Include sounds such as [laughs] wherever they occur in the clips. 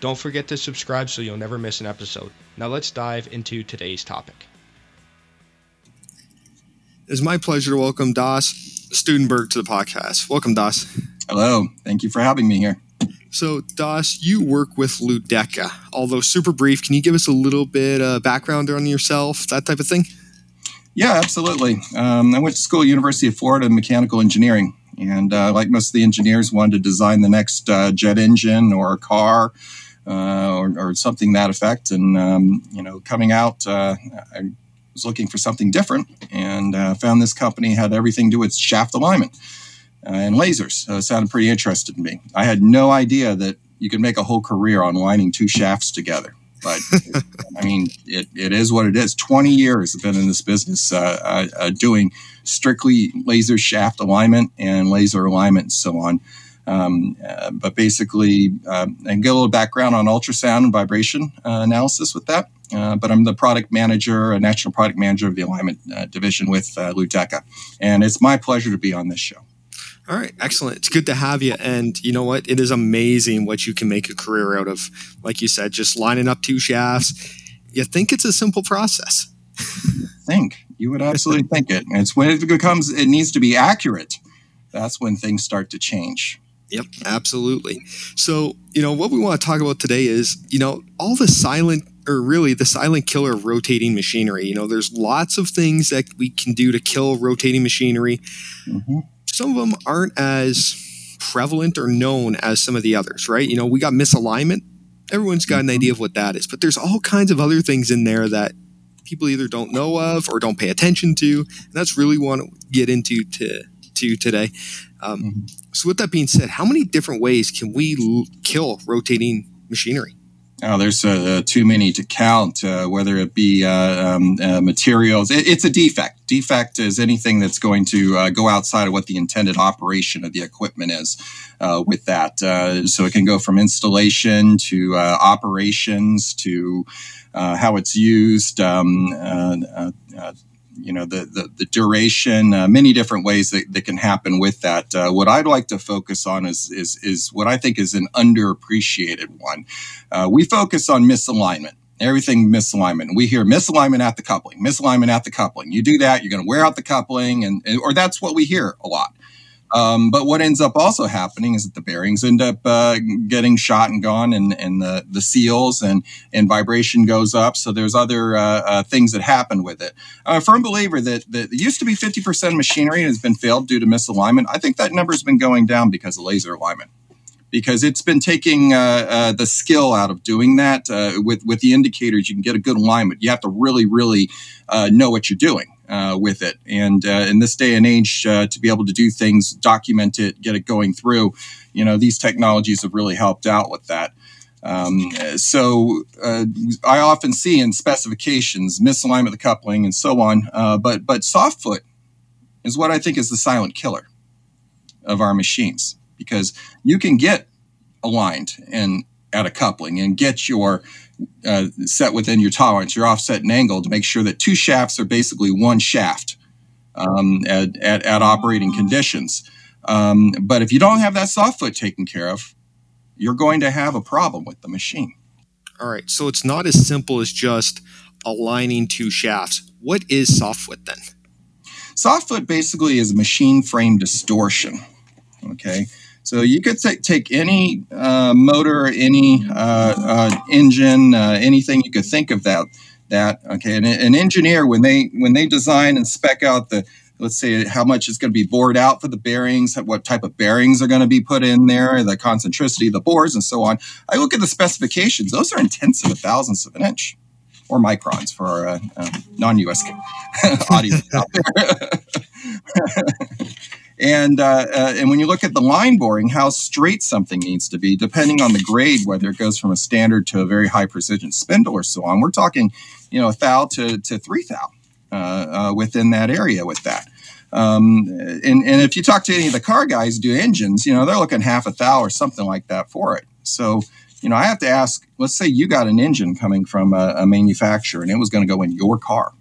Don't forget to subscribe so you'll never miss an episode. Now let's dive into today's topic. It's my pleasure to welcome Daus Studenberg to the podcast. Welcome, Daus. Hello. Thank you for having me here. So, Daus, you work with Ludeca. Although super brief, can you give us a little bit of background on yourself, that type of thing? Yeah, absolutely. Um, I went to school at University of Florida in mechanical engineering, and uh, like most of the engineers, wanted to design the next uh, jet engine or car uh, or, or, something that effect. And um, you know, coming out, uh, I was looking for something different, and uh, found this company had everything to do with shaft alignment uh, and lasers. So it sounded pretty interesting to me. I had no idea that you could make a whole career on lining two shafts together. But I mean, it, it is what it is. 20 years I've been in this business uh, uh, doing strictly laser shaft alignment and laser alignment and so on. Um, uh, but basically, uh, and get a little background on ultrasound and vibration uh, analysis with that. Uh, but I'm the product manager, a national product manager of the alignment uh, division with uh, Ludeca. And it's my pleasure to be on this show. All right, excellent. It's good to have you. And you know what? It is amazing what you can make a career out of. Like you said, just lining up two shafts. You think it's a simple process. think. You would absolutely think it. It's when it becomes, it needs to be accurate. That's when things start to change. Yep, [laughs] absolutely. So, you know, what we want to talk about today is, you know, all the silent or really the silent killer of rotating machinery. You know, there's lots of things that we can do to kill rotating machinery. Mm-hmm. Some of them aren't as prevalent or known as some of the others, right? You know, we got misalignment. Everyone's got an idea of what that is, but there's all kinds of other things in there that people either don't know of or don't pay attention to. And that's really what to get into to, to today. Um, mm-hmm. So, with that being said, how many different ways can we l- kill rotating machinery? Oh, there's uh, too many to count, uh, whether it be uh, um, uh, materials. It, it's a defect. Defect is anything that's going to uh, go outside of what the intended operation of the equipment is uh, with that. so it can go from installation to operations to how it's used. Um, you know the the, the duration, uh, many different ways that, that can happen with that. Uh, what I'd like to focus on is is is what I think is an underappreciated one. Uh, we focus on misalignment. Everything misalignment. We hear misalignment at the coupling, misalignment at the coupling. You do that, you're going to wear out the coupling, and, or that's what we hear a lot. Um, but what ends up also happening is that the bearings end up uh, getting shot and gone, and, and the, the seals and, and vibration goes up. So there's other uh, uh, things that happen with it. I'm a firm believer that, that used to be 50% machinery has been failed due to misalignment. I think that number has been going down because of laser alignment. Because it's been taking uh, uh, the skill out of doing that uh, with with the indicators, you can get a good alignment. You have to really, really know what you're doing uh, with it. And uh, in this day and age, uh, to be able to do things, document it, get it going through, you know, these technologies have really helped out with that. Um, so uh, I often see in specifications misalignment of the coupling and so on, uh, but but soft foot is what I think is the silent killer of our machines because you can get aligned and at a coupling and get your uh, set within your tolerance, your offset and angle to make sure that two shafts are basically one shaft um, at, at, at, operating conditions. Um, but if you don't have that soft foot taken care of, you're going to have a problem with the machine. All right. So it's not as simple as just aligning two shafts. What is soft foot then? Soft foot basically is machine frame distortion. Okay. So you could t- take any uh, motor, any uh, uh, engine, uh, anything you could think of that. That okay, and an engineer when they when they design and spec out the let's say how much is going to be bored out for the bearings, what type of bearings are going to be put in there, the concentricity, the bores, and so on. I look at the specifications; those are in tenths of a thousandths of an inch or microns for our uh, um, non-US [laughs] audience out there. [laughs] And uh, uh, and when you look at the line boring, how straight something needs to be, depending on the grade, whether it goes from a standard to a very high precision spindle or so on, we're talking, you know, a thou to, to three thou uh, uh, within that area with that. Um, and, and if you talk to any of the car guys do engines, you know, they're looking half a thou or something like that for it. So, you know, I have to ask, let's say you got an engine coming from a, a manufacturer and it was going to go in your car.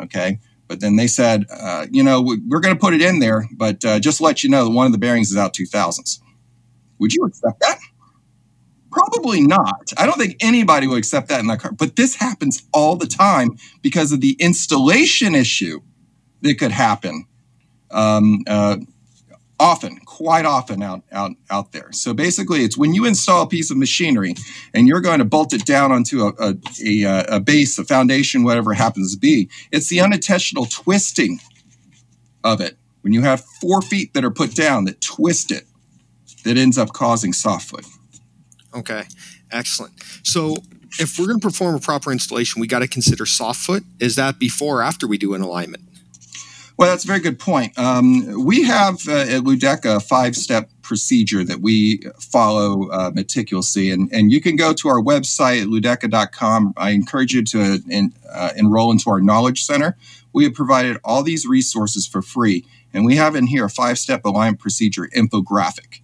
Okay. But then they said, uh, you know, we're going to put it in there, but uh, just let you know that one of the bearings is out 2000s. Would you accept that? Probably not. I don't think anybody would accept that in that car. But this happens all the time because of the installation issue that could happen. Um, uh, often, quite often out out out there. So basically, it's when you install a piece of machinery and you're going to bolt it down onto a a, a, uh, a base, a foundation, whatever happens to be. It's the unintentional twisting of it. When you have four feet that are put down that twist it, that ends up causing soft foot. Okay, excellent. So if we're going to perform a proper installation, we got to consider soft foot. Is that before or after we do an alignment? Well, that's a very good point. Um, we have uh, at Ludeca a five step procedure that we follow uh, meticulously, and, and you can go to our website at ludeca.com. I encourage you to uh, enroll into our Knowledge Center. We have provided all these resources for free, and we have in here a five step alignment procedure infographic.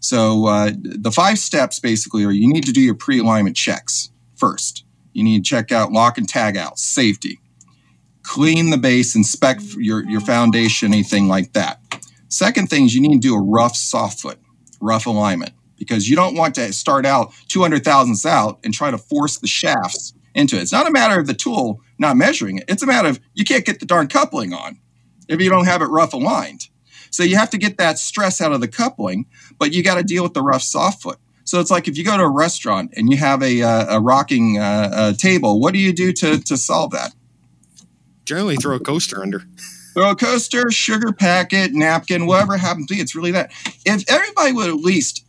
So uh, the five steps basically are you need to do your pre alignment checks first. You need to check out lock and tag out, safety clean the base, inspect your, your foundation, anything like that. Second thing is you need to do a rough soft foot, rough alignment, because you don't want to start out 200 thousandths out and try to force the shafts into it. It's not a matter of the tool not measuring it. It's a matter of you can't get the darn coupling on if you don't have it rough aligned. So you have to get that stress out of the coupling, but you got to deal with the rough soft foot. So it's like if you go to a restaurant and you have a, uh, a rocking uh, uh, table, what do you do to, to solve that? Generally throw a coaster under. Throw a coaster, sugar packet, napkin, whatever happens to be. It's really that. If everybody would at least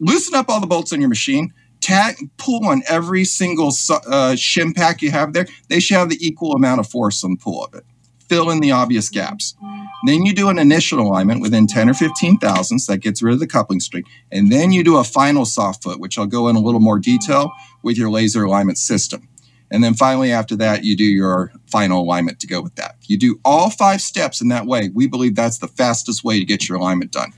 loosen up all the bolts on your machine, tag, pull on every single uh, shim pack you have there, they should have the equal amount of force on pull of it. Fill in the obvious gaps. Then you do an initial alignment within 10 or 15 thousandths that gets rid of the coupling strain. And then you do a final soft foot, which I'll go in a little more detail with your laser alignment system. And then finally, after that, you do your final alignment to go with that. You do all five steps in that way. We believe that's the fastest way to get your alignment done.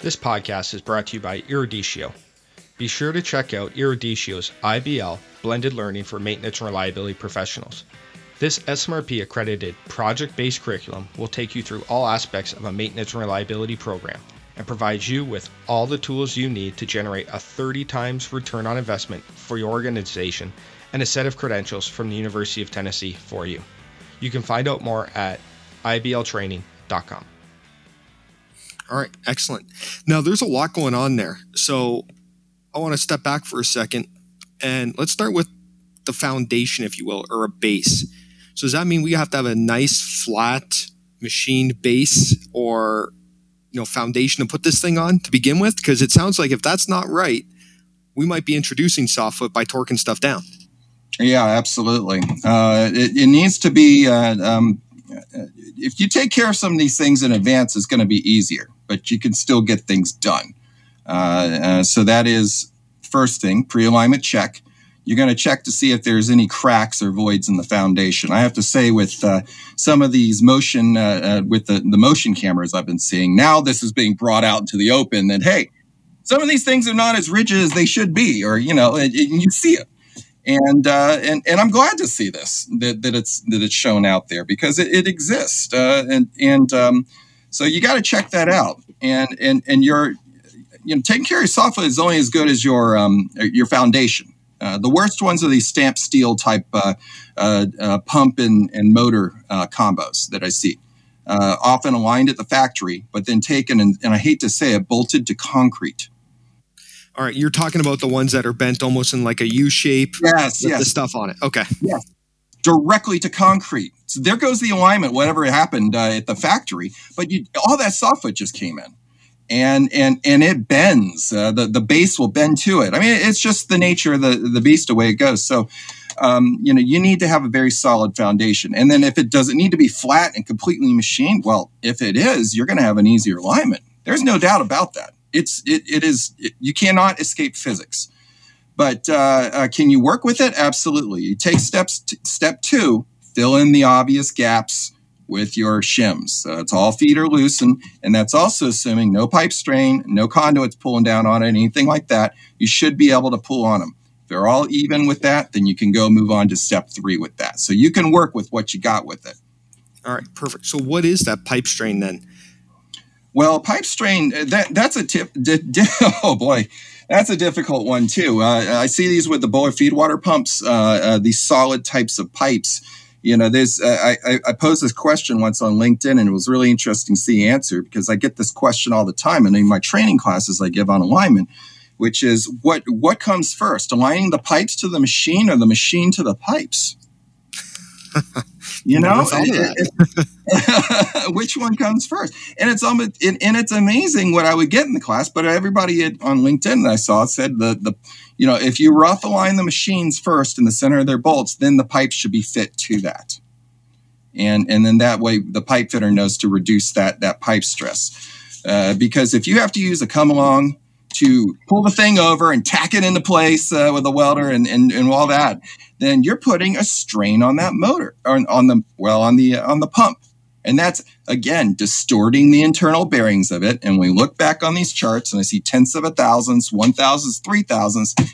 This podcast is brought to you by Eruditio. Be sure to check out Eruditio's IBL blended learning for maintenance and reliability professionals. This SMRP accredited project based curriculum will take you through all aspects of a maintenance and reliability program and provides you with all the tools you need to generate a 30 times return on investment for your organization and a set of credentials from the University of Tennessee for you. You can find out more at ibltraining.com. All right, excellent. Now, there's a lot going on there. So I want to step back for a second and let's start with the foundation, if you will, or a base. So does that mean we have to have a nice, flat, machined base, or you know foundation to put this thing on to begin with? Because it sounds like if that's not right, we might be introducing softfoot by torquing stuff down. Yeah, absolutely. Uh, it, it, needs to be. Uh, um, if you take care of some of these things in advance, it's going to be easier, but you can still get things done. Uh, uh so that is first thing pre-alignment check you're going to check to see if there's any cracks or voids in the foundation. I have to say, with uh, some of these motion, uh, uh, with the, the motion cameras I've been seeing, now this is being brought out into the open that, hey, some of these things are not as rigid as they should be, or, you know, and, you see it. And, uh, and and I'm glad to see this that, that it's that it's shown out there because it, it exists uh, and and um, so you got to check that out and and and your you know taking care of soft foot is only as good as your um, your foundation uh, the worst ones are these stamped steel type uh, uh, uh pump and, and motor uh, combos that I see. often aligned at the factory, but then taken and, and I hate to say it, bolted to concrete. All right, you're talking about the ones that are bent almost in like a U shape. Yes, with yes. The stuff on it. Okay. Yes. Directly to concrete. So there goes the alignment, whatever happened at the factory. But you, all that softfoot just came in and and and it bends. Uh, the the base will bend to it. I mean, it's just the nature of the the beast, the way it goes. So. um, you know, you need to have a very solid foundation. And then if it doesn't need to be flat and completely machined, well, if it is, you're going to have an easier alignment. There's no doubt about that. It's it, it is it, you cannot escape physics. But uh, uh, can you work with it? Absolutely. You take steps. T- step two: fill in the obvious gaps with your shims. So it's all feet are loose, and, and that's also assuming no pipe strain, no conduits pulling down on it, anything like that. You should be able to pull on them. If they're all even with that, then you can go move on to step three with that. So you can work with what you got with it. All right, perfect. So what is that pipe strain then? Well, pipe strain uh, that that's a tip. Di, di, [laughs] oh boy, that's a difficult one too. Uh, I see these with the boiler feed water pumps. Uh, uh, these solid types of pipes you know there's uh, I, I posed this question once on linkedin and it was really interesting to see the answer because i get this question all the time. And in my training classes i give on alignment which is what what comes first aligning the pipes to the machine or the machine to the pipes? [laughs] You know? [laughs] Which one comes first? And it's almost and, and it's amazing what i would get in the class but everybody on linkedin that i saw said the the you know, if you rough align the machines first in the center of their bolts, then the pipes should be fit to that. And, and then that way the pipe fitter knows to reduce that, that pipe stress. Uh, because if you have to use a come along to pull the thing over and tack it into place uh, with a welder and, and, and all that, then you're putting a strain on that motor or on the, well, on the, on the pump. And that's, again, distorting the internal bearings of it. And when we look back on these charts and I see tenths of a thousandths,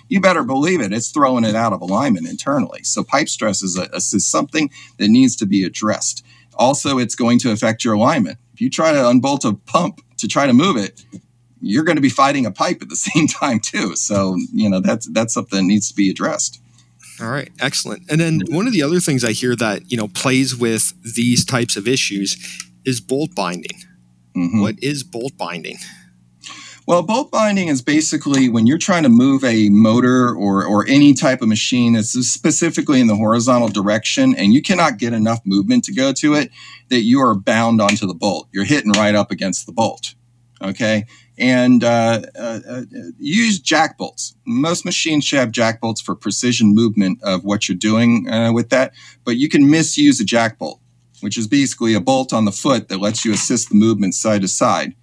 you better believe it. It's throwing it out of alignment internally. So pipe stress is, a, is something that needs to be addressed. Also, it's going to affect your alignment. If you try to unbolt a pump to try to move it, you're going to be fighting a pipe at the [laughs] same time too. So, you know, that's that's something that needs to be addressed. All right, excellent. And then one of the other things I hear that you know plays with these types of issues is bolt binding. Mm-hmm. What is bolt binding? Well, bolt binding is basically when you're trying to move a motor or, or any type of machine that's specifically in the horizontal direction and you cannot get enough movement to go to it, that you are bound onto the bolt. You're hitting right up against the bolt. Okay and uh, uh, uh, use jack bolts. Most machines should have jack bolts for precision movement of what you're doing uh, with that, but you can misuse a jack bolt, which is basically a bolt on the foot that lets you assist the movement side to side.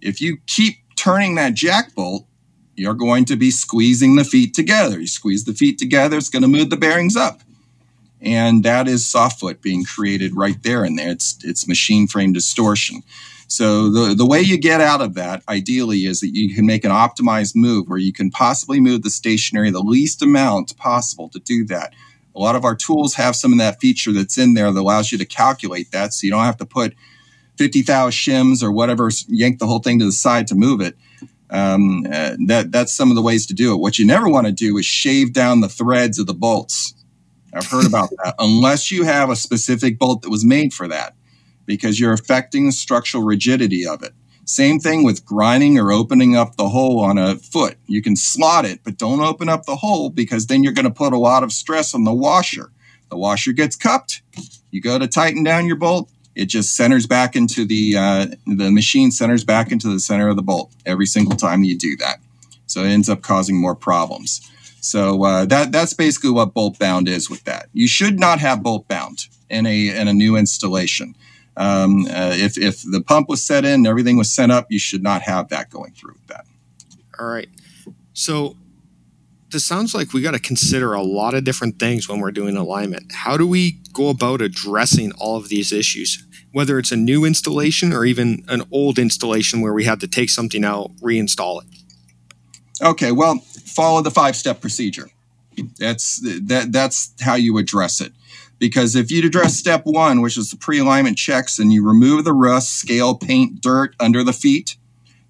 If you keep turning that jack bolt, you're going to be squeezing the feet together. You squeeze the feet together, it's going to move the bearings up. And that is soft foot being created right there and there. It's, it's machine frame distortion. So the, the way you get out of that ideally is that you can make an optimized move where you can possibly move the stationary the least amount possible to do that. A lot of our tools have some of that feature that's in there that allows you to calculate that so you don't have to put 50,000 shims or whatever, yank the whole thing to the side to move it. Um, uh, that that's some of the ways to do it. What you never want to do is shave down the threads of the bolts. I've heard about that. Unless you have a specific bolt that was made for that because you're affecting the structural rigidity of it. Same thing with grinding or opening up the hole on a foot. You can slot it, but don't open up the hole because then you're going to put a lot of stress on the washer. The washer gets cupped. You go to tighten down your bolt, it just centers back into the uh, the machine centers back into the center of the bolt every single time you do that. So it ends up causing more problems. So uh, that that's basically what bolt bound is with that. You should not have bolt bound in a in a new installation. Um, uh, if, if the pump was set in and everything was set up, you should not have that going through with that. All right. So this sounds like we got to consider a lot of different things when we're doing alignment. How do we go about addressing all of these issues? Whether it's a new installation or even an old installation where we had to take something out, reinstall it. Okay, well, follow the five step procedure. That's that that's how you address it. Because if you'd address step one, which is the pre alignment checks, and you remove the rust, scale, paint, dirt under the feet,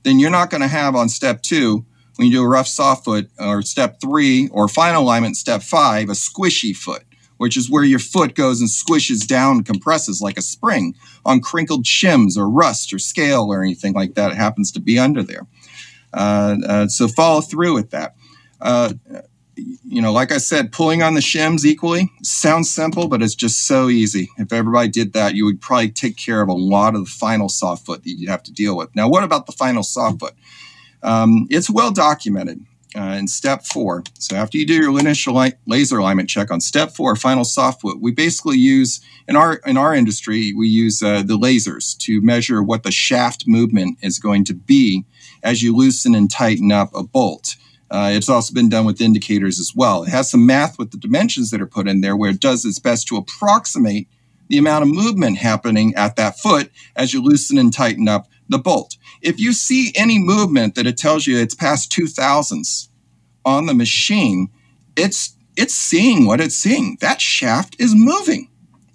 then you're not going to have on step two, when you do a rough soft foot, or step three, or final alignment, step five, a squishy foot, which is where your foot goes and squishes down compresses like a spring on crinkled shims or rust or scale or anything like that happens to be under there. Uh, uh, so follow through with that. Uh, you know, like I said, pulling on the shims equally sounds simple, but it's just so easy. If everybody did that, you would probably take care of a lot of the final soft foot that you'd have to deal with. Now, what about the final soft foot? Um, it's well documented. uh, in step four, so after you do your initial laser alignment check on step four, final soft foot, we basically use in our in our industry we use uh, the lasers to measure what the shaft movement is going to be as you loosen and tighten up a bolt. Uh, it's also been done with indicators as well. It has some math with the dimensions that are put in there where it does its best to approximate the amount of movement happening at that foot as you loosen and tighten up the bolt. If you see any movement that it tells you it's past two thousandths on the machine, it's it's seeing what it's seeing. That shaft is moving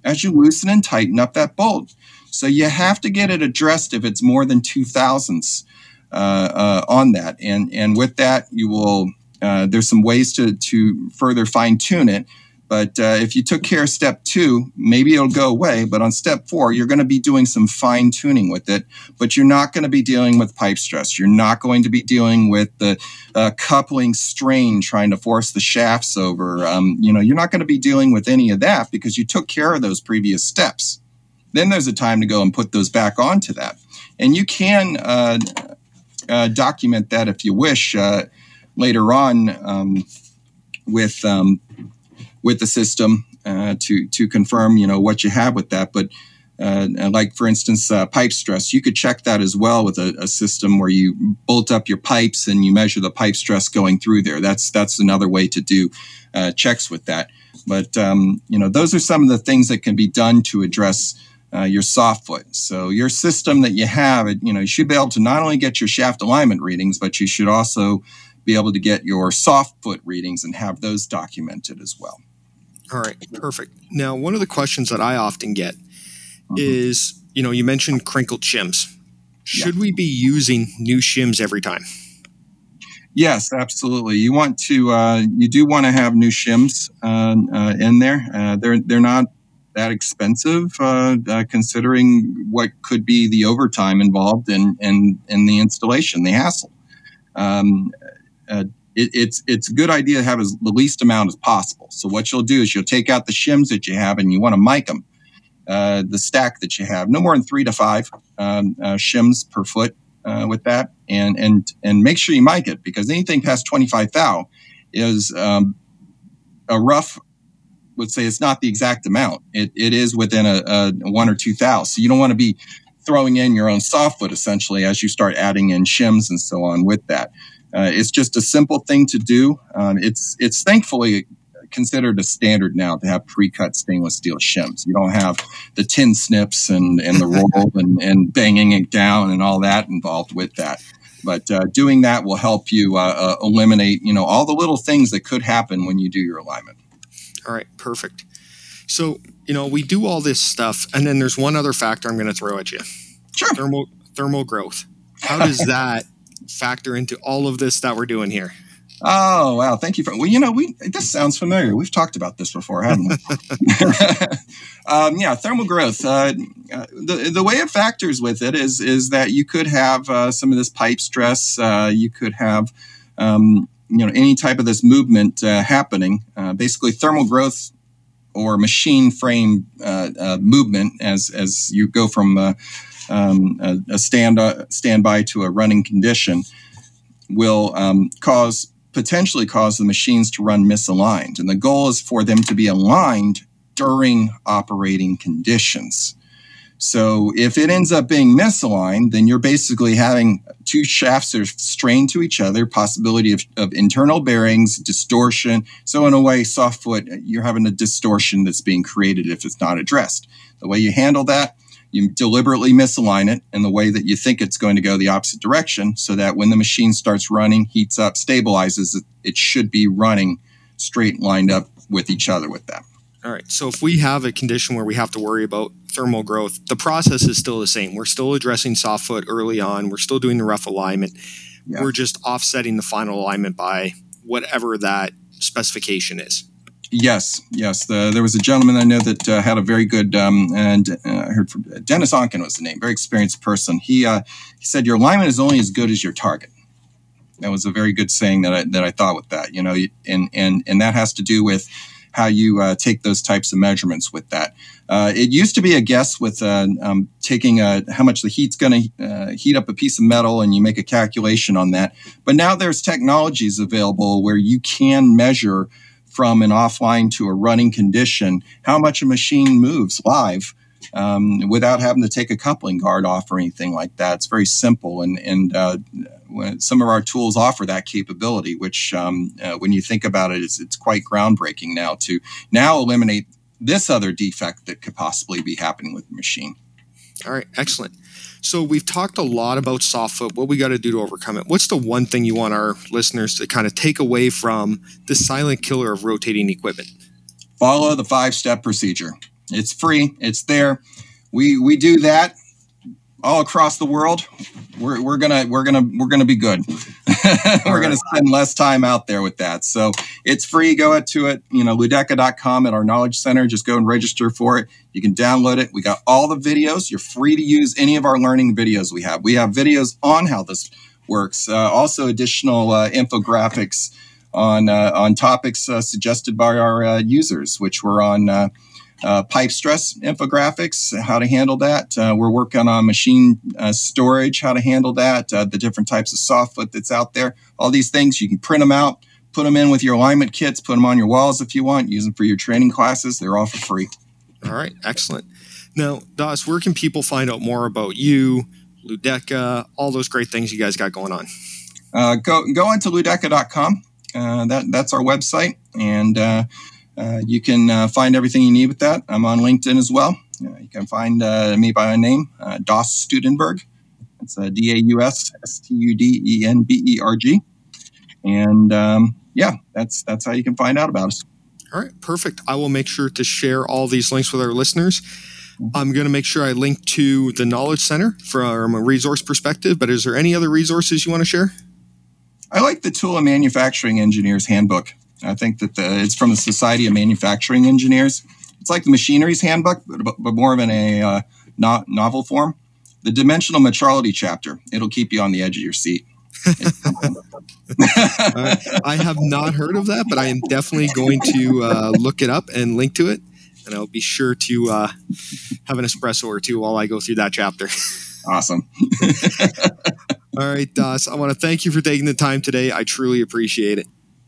as you loosen and tighten up that bolt. So you have to get it addressed if it's more than two thousandths on that. And and with that, you will. Uh, there's some ways to to further fine tune it. But uh, if you took care of step two, maybe it'll go away. But on step four, you're going to be doing some fine tuning with it. But you're not going to be dealing with pipe stress. You're not going to be dealing with the uh, coupling strain trying to force the shafts over. Um, you know, you're not going to be dealing with any of that because you took care of those previous steps. Then there's a time to go and put those back onto that. And you can uh, uh document that if you wish uh, later on um, with. Um, with the system uh, to to confirm you know what you have with that. But uh, like for instance, uh, pipe stress, you could check that as well with a, a, system where you bolt up your pipes and you measure the pipe stress going through there. That's that's another way to do checks with that. But um, you know those are some of the things that can be done to address. Uh, your soft foot. So your system that you have, it, you know, you should be able to not only get your shaft alignment readings, but you should also be able to get your soft foot readings and have those documented as well. All right, perfect. Now, one of the questions that I often get mm-hmm. is, you know, you mentioned crinkled shims. Should yeah. we be using new shims every time? Yes, absolutely. You want to, uh, you do want to have new shims uh, uh, in there. Uh, they're they're not that expensive, uh, uh, considering what could be the overtime involved in in, in the installation, the hassle. Um, it, it's it's a good idea to have as the least amount as possible. So what you'll do is you'll take out the shims that you have and you want to mic them. Uh, the stack that you have, no more than three to five um, uh, shims per foot uh, with that, and and and make sure you mic it because anything past 25 thou is um, a rough. Would say it's not the exact amount. It, it is within a, a one or two thou. So you don't want to be throwing in your own soft foot essentially as you start adding in shims and so on with that. Uh, it's just a simple thing to do. Um, it's it's thankfully considered a standard now to have pre-cut stainless steel shims. You don't have the tin snips and, and the [laughs] roll and, and banging it down and all that involved with that. But uh, doing that will help you uh, uh, eliminate, you know, all the little things that could happen when you do your alignment. All right, perfect. So, you know, we do all this stuff, and then there's one other factor I'm going to throw at you. Sure. Thermal thermal growth. How does [laughs] that factor into all of this that we're doing here? Oh wow! Thank you for. Well, you know, we this sounds familiar. We've talked about this before, haven't we? [laughs] um, yeah, thermal growth. Uh, uh, the the way it factors with it is is that you could have uh, some of this pipe stress. Uh, you could have um, you know any type of this movement uh, happening. Uh, basically, thermal growth or machine frame movement as as you go from um, a, a, stand uh, standby to a running condition will um, cause potentially cause the machines to run misaligned. And the goal is for them to be aligned during operating conditions. So if it ends up being misaligned, then you're basically having two shafts are strained to each other, possibility of, of internal bearings, distortion. So in a way, soft foot, you're having a distortion that's being created if it's not addressed. The way you handle that you deliberately misalign it in the way that you think it's going to go the opposite direction so that when the machine starts running, heats up, stabilizes, it, it should be running straight lined up with each other with that. All right. So if we have a condition where we have to worry about thermal growth, the process is still the same. We're still addressing soft foot early on. We're still doing the rough alignment. Yeah. We're just offsetting the final alignment by whatever that specification is. Yes, yes. The, there was a gentleman I know that uh, had a very good, um, and uh, I heard from Dennis Onken was the name, very experienced person. He uh, he said your alignment is only as good as your target. That was a very good saying that I that I thought with that. You know, and and and that has to do with how you uh, take those types of measurements with that. Uh, it used to be a guess with uh, um, taking a, how much the heat's going to uh, heat up a piece of metal and you make a calculation on that. But now there's technologies available where you can measure from an offline to a running condition how much a machine moves live um, without having to take a coupling guard off or anything like that. It's very simple, and and uh, some of our tools offer that capability. Which, um, uh, when you think about it, it's, it's quite groundbreaking now to now eliminate this other defect that could possibly be happening with the machine. All right, excellent. So we've talked a lot about soft foot, what we got to do to overcome it. What's the one thing you want our listeners to kind of take away from the silent killer of rotating equipment? Follow the five step procedure. It's free. It's there. We we do that all across the world. We're, we're gonna we're gonna we're gonna be good. [laughs] we're gonna spend less time out there with that. So it's free. Go out to it. You know, Ludeca.com at our knowledge center. Just go and register for it. You can download it. We got all the videos. You're free to use any of our learning videos we have. We have videos on how this works. Uh, also, additional uh, infographics on uh, on topics uh, suggested by our uh, users, which were on uh, pipe stress infographics, how to handle that. Uh, we're working on machine uh, storage, how to handle that, uh, the different types of softfoot that's out there. All these things, you can print them out, put them in with your alignment kits, put them on your walls if you want, use them for your training classes. They're all for free. All right, excellent. Now, Daus, where can people find out more about you, Ludeca, all those great things you guys got going on? Uh, go go into ludeca.com. Uh, that that's our website, and uh, you can uh, find everything you need with that. I'm on LinkedIn as well. Uh, you can find uh, me by my name, uh, Daus Studenberg. It's D A U S S T U D E N B E R G. And um, yeah, that's that's how you can find out about us. All right, perfect. I will make sure to share all these links with our listeners. I'm going to make sure I link to the Knowledge Center from a resource perspective, but is there any other resources you want to share? I like the Tool and Manufacturing Engineers Handbook. I think that the, it's from the Society of Manufacturing Engineers. It's like the Machinery's Handbook, but, but more of in a uh, no, novel form. The Dimensional Metrology chapter. It'll keep you on the edge of your seat. uh, [laughs] I have not heard of that, but I am definitely going to uh, look it up and link to it. And I'll be sure to uh, have an espresso or two while I go through that chapter. Awesome. [laughs] All right, Daus, I want to thank you for taking the time today. I truly appreciate it.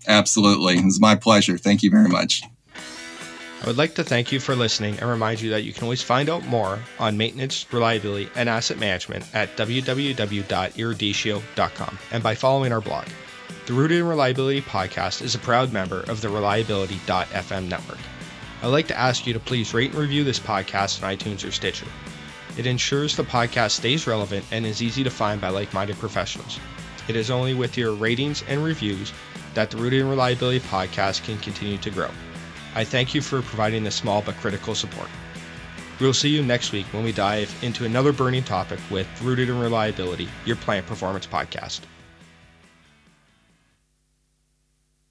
Absolutely. It's my pleasure. Thank you very much. I would like to thank you for listening and remind you that you can always find out more on maintenance, reliability, and asset management at www.eruditio.com and by following our blog. The Rooted in Reliability podcast is a proud member of the Reliability.fm network. I'd like to ask you to please rate and review this podcast on iTunes or Stitcher. It ensures the podcast stays relevant and is easy to find by like minded professionals. It is only with your ratings and reviews that the Rooted in Reliability podcast can continue to grow. I thank you for providing this small but critical support. We'll see you next week when we dive into another burning topic with Rooted in Reliability, your plant performance podcast.